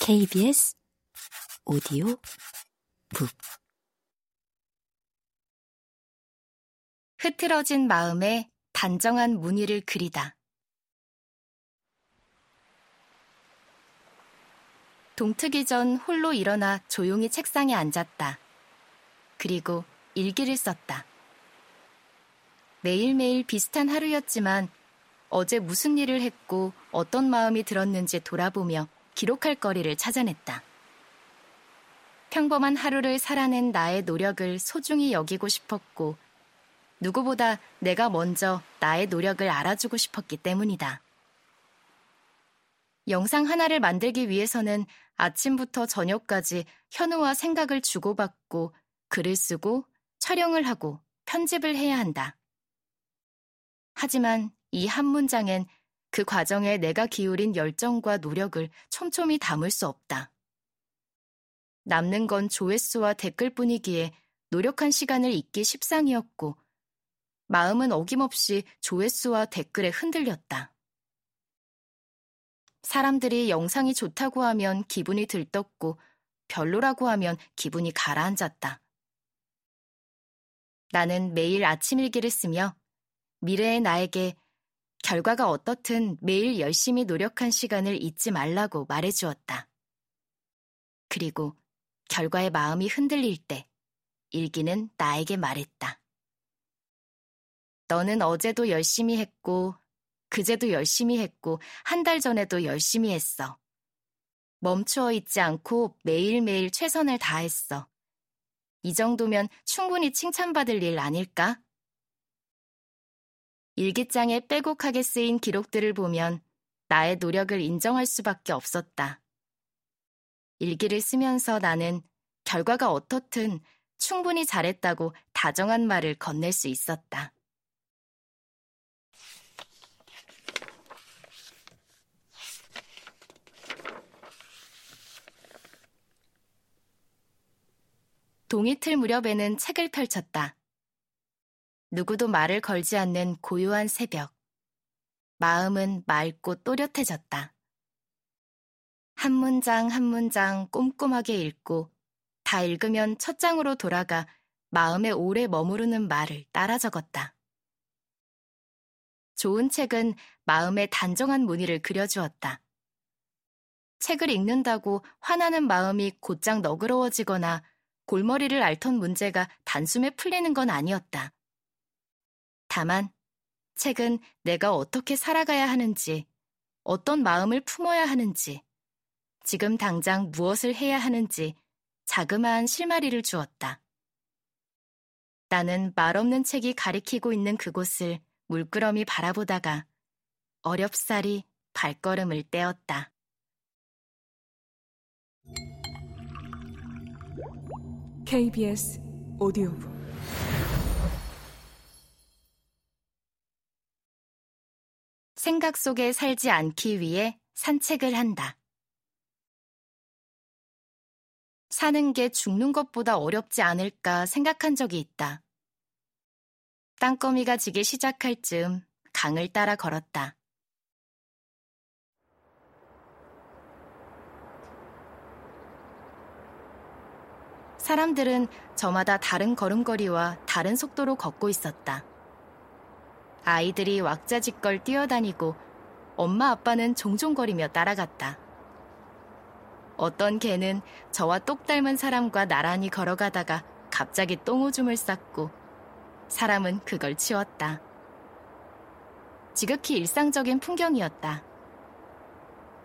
KBS 오디오 북 흐트러진 마음에 단정한 무늬를 그리다. 동트기 전 홀로 일어나 조용히 책상에 앉았다. 그리고 일기를 썼다. 매일매일 비슷한 하루였지만 어제 무슨 일을 했고 어떤 마음이 들었는지 돌아보며 기록할 거리를 찾아냈다. 평범한 하루를 살아낸 나의 노력을 소중히 여기고 싶었고, 누구보다 내가 먼저 나의 노력을 알아주고 싶었기 때문이다. 영상 하나를 만들기 위해서는 아침부터 저녁까지 현우와 생각을 주고받고 글을 쓰고 촬영을 하고 편집을 해야 한다. 하지만 이 한 문장엔 그 과정에 내가 기울인 열정과 노력을 촘촘히 담을 수 없다. 남는 건 조회수와 댓글뿐이기에 노력한 시간을 잊기 십상이었고, 마음은 어김없이 조회수와 댓글에 흔들렸다. 사람들이 영상이 좋다고 하면 기분이 들떴고, 별로라고 하면 기분이 가라앉았다. 나는 매일 아침 일기를 쓰며 미래의 나에게 결과가 어떻든 매일 열심히 노력한 시간을 잊지 말라고 말해주었다. 그리고 결과에 마음이 흔들릴 때 일기는 나에게 말했다. 너는 어제도 열심히 했고, 그제도 열심히 했고, 한 달 전에도 열심히 했어. 멈추어 있지 않고 매일매일 최선을 다했어. 이 정도면 충분히 칭찬받을 일 아닐까? 일기장에 빼곡하게 쓰인 기록들을 보면 나의 노력을 인정할 수밖에 없었다. 일기를 쓰면서 나는 결과가 어떻든 충분히 잘했다고 다정한 말을 건넬 수 있었다. 동이 틀 무렵에는 책을 펼쳤다. 누구도 말을 걸지 않는 고요한 새벽. 마음은 맑고 또렷해졌다. 한 문장 한 문장 꼼꼼하게 읽고 다 읽으면 첫 장으로 돌아가 마음에 오래 머무르는 말을 따라 적었다. 좋은 책은 마음에 단정한 무늬를 그려주었다. 책을 읽는다고 화나는 마음이 곧장 너그러워지거나 골머리를 앓던 문제가 단숨에 풀리는 건 아니었다. 다만 책은 내가 어떻게 살아가야 하는지, 어떤 마음을 품어야 하는지, 지금 당장 무엇을 해야 하는지 자그마한 실마리를 주었다. 나는 말없는 책이 가리키고 있는 그곳을 물끄러미 바라보다가 어렵사리 발걸음을 떼었다. KBS 오디오북 생각 속에 살지 않기 위해 산책을 한다. 사는 게 죽는 것보다 어렵지 않을까 생각한 적이 있다. 땅거미가 지기 시작할 즈음 강을 따라 걸었다. 사람들은 저마다 다른 걸음걸이와 다른 속도로 걷고 있었다. 아이들이 왁자지껄 뛰어다니고 엄마 아빠는 종종거리며 따라갔다. 어떤 개는 저와 똑 닮은 사람과 나란히 걸어가다가 갑자기 똥오줌을 쌌고 사람은 그걸 치웠다. 지극히 일상적인 풍경이었다.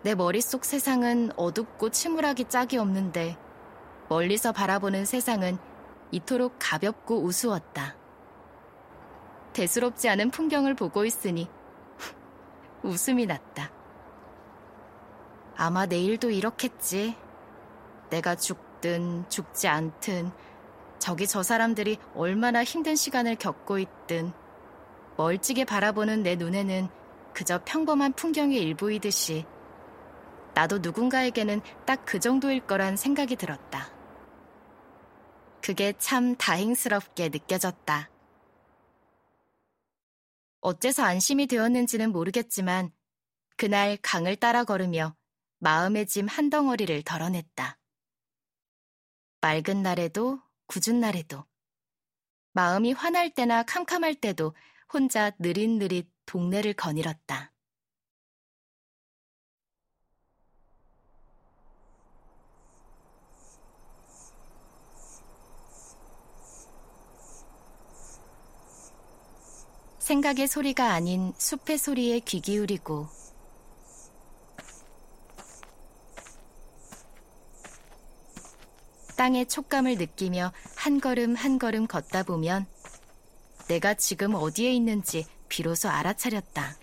내 머릿속 세상은 어둡고 침울하기 짝이 없는데 멀리서 바라보는 세상은 이토록 가볍고 우스웠다. 대수롭지 않은 풍경을 보고 있으니 웃음이 났다. 아마 내일도 이렇겠지. 내가 죽든 죽지 않든 저기 저 사람들이 얼마나 힘든 시간을 겪고 있든 멀찍이 바라보는 내 눈에는 그저 평범한 풍경의 일부이듯이 나도 누군가에게는 딱 그 정도일 거란 생각이 들었다. 그게 참 다행스럽게 느껴졌다. 어째서 안심이 되었는지는 모르겠지만 그날 강을 따라 걸으며 마음의 짐 한 덩어리를 덜어냈다. 맑은 날에도 굳은 날에도 마음이 화날 때나 캄캄할 때도 혼자 느릿느릿 동네를 거닐었다. 생각의 소리가 아닌 숲의 소리에 귀 기울이고 땅의 촉감을 느끼며 한 걸음 한 걸음 걷다 보면 내가 지금 어디에 있는지 비로소 알아차렸다.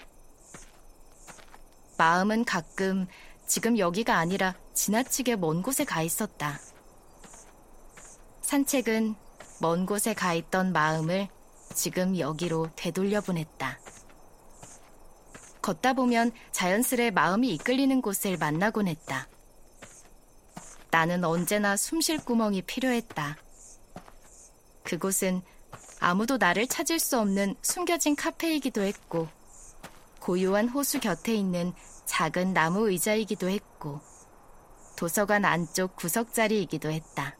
마음은 가끔 지금 여기가 아니라 지나치게 먼 곳에 가 있었다. 산책은 먼 곳에 가 있던 마음을 지금 여기로 되돌려 보냈다. 걷다 보면 자연스레 마음이 이끌리는 곳을 만나곤 했다. 나는 언제나 숨쉴 구멍이 필요했다. 그곳은 아무도 나를 찾을 수 없는 숨겨진 카페이기도 했고, 고요한 호수 곁에 있는 작은 나무 의자이기도 했고, 도서관 안쪽 구석자리이기도 했다.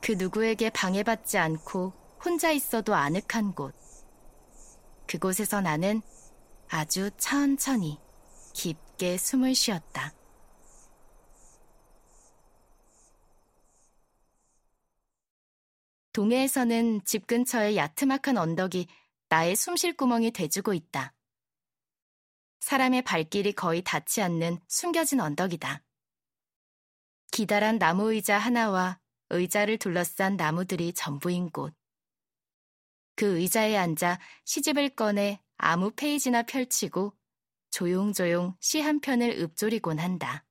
그 누구에게 방해받지 않고 혼자 있어도 아늑한 곳. 그곳에서 나는 아주 천천히 깊게 숨을 쉬었다. 동해에서는 집 근처의 야트막한 언덕이 나의 숨쉴 구멍이 돼주고 있다. 사람의 발길이 거의 닿지 않는 숨겨진 언덕이다. 기다란 나무 의자 하나와 의자를 둘러싼 나무들이 전부인 곳. 그 의자에 앉아 시집을 꺼내 아무 페이지나 펼치고 조용조용 시 한 편을 읊조리곤 한다.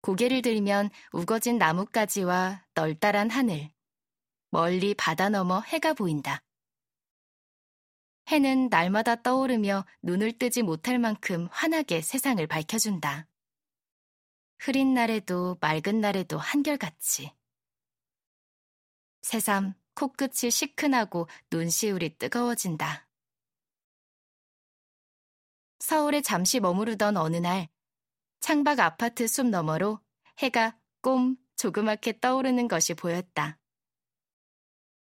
고개를 들면 우거진 나뭇가지와 널따란 하늘, 멀리 바다 너머 해가 보인다. 해는 날마다 떠오르며 눈을 뜨지 못할 만큼 환하게 세상을 밝혀준다. 흐린 날에도 맑은 날에도 한결같이. 새삼 코끝이 시큰하고 눈시울이 뜨거워진다. 서울에 잠시 머무르던 어느 날 창밖 아파트 숲 너머로 해가 꼼 조그맣게 떠오르는 것이 보였다.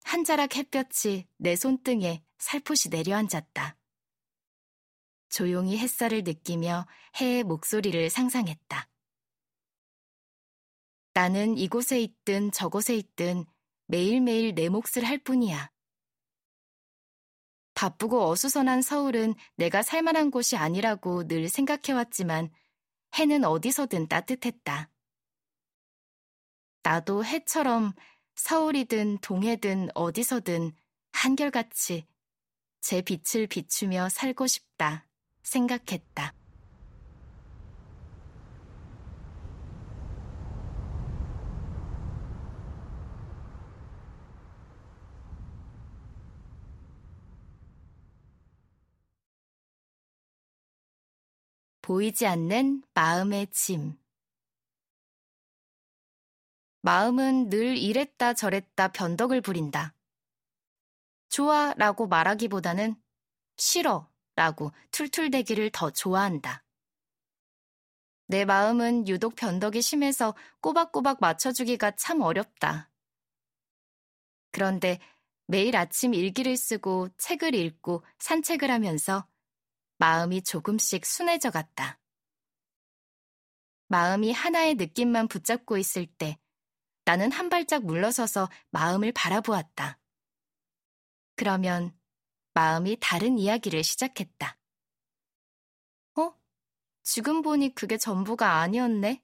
한 자락 햇볕이 내 손등에 살포시 내려앉았다. 조용히 햇살을 느끼며 해의 목소리를 상상했다. 나는 이곳에 있든 저곳에 있든 매일매일 내 몫을 할 뿐이야. 바쁘고 어수선한 서울은 내가 살만한 곳이 아니라고 늘 생각해왔지만 해는 어디서든 따뜻했다. 나도 해처럼 서울이든 동해든 어디서든 한결같이 제 빛을 비추며 살고 싶다 생각했다. 보이지 않는 마음의 짐. 마음은 늘 이랬다 저랬다 변덕을 부린다. 좋아 라고 말하기보다는 싫어 라고 툴툴대기를 더 좋아한다. 내 마음은 유독 변덕이 심해서 꼬박꼬박 맞춰주기가 참 어렵다. 그런데 매일 아침 일기를 쓰고 책을 읽고 산책을 하면서 마음이 조금씩 순해져 갔다. 마음이 하나의 느낌만 붙잡고 있을 때 나는 한 발짝 물러서서 마음을 바라보았다. 그러면 마음이 다른 이야기를 시작했다. 어? 지금 보니 그게 전부가 아니었네?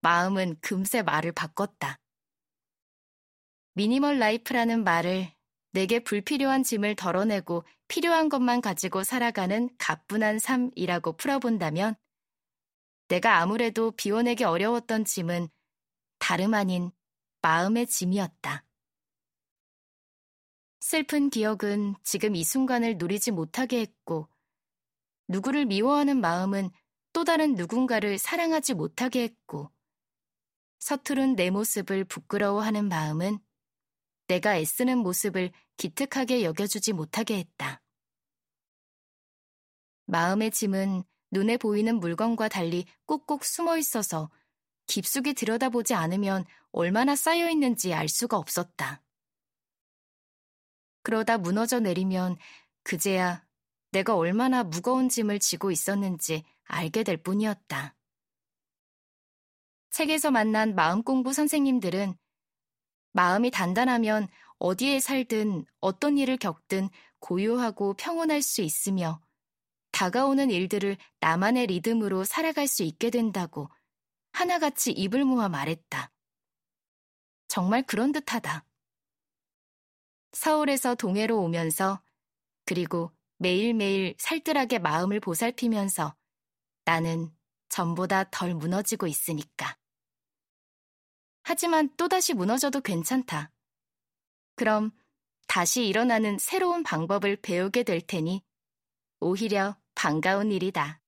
마음은 금세 말을 바꿨다. 미니멀 라이프라는 말을 내게 불필요한 짐을 덜어내고 필요한 것만 가지고 살아가는 가뿐한 삶이라고 풀어본다면 내가 아무래도 비워내기 어려웠던 짐은 다름 아닌 마음의 짐이었다. 슬픈 기억은 지금 이 순간을 누리지 못하게 했고, 누구를 미워하는 마음은 또 다른 누군가를 사랑하지 못하게 했고, 서투른 내 모습을 부끄러워하는 마음은 내가 애쓰는 모습을 기특하게 여겨주지 못하게 했다. 마음의 짐은 눈에 보이는 물건과 달리 꾹꾹 숨어 있어서 깊숙이 들여다보지 않으면 얼마나 쌓여 있는지 알 수가 없었다. 그러다 무너져 내리면 그제야 내가 얼마나 무거운 짐을 지고 있었는지 알게 될 뿐이었다. 책에서 만난 마음 공부 선생님들은 마음이 단단하면 어디에 살든 어떤 일을 겪든 고요하고 평온할 수 있으며 다가오는 일들을 나만의 리듬으로 살아갈 수 있게 된다고 하나같이 입을 모아 말했다. 정말 그런 듯하다. 서울에서 동해로 오면서 그리고 매일매일 살뜰하게 마음을 보살피면서 나는 전보다 덜 무너지고 있으니까. 하지만 또다시 무너져도 괜찮다. 그럼 다시 일어나는 새로운 방법을 배우게 될 테니 오히려 반가운 일이다.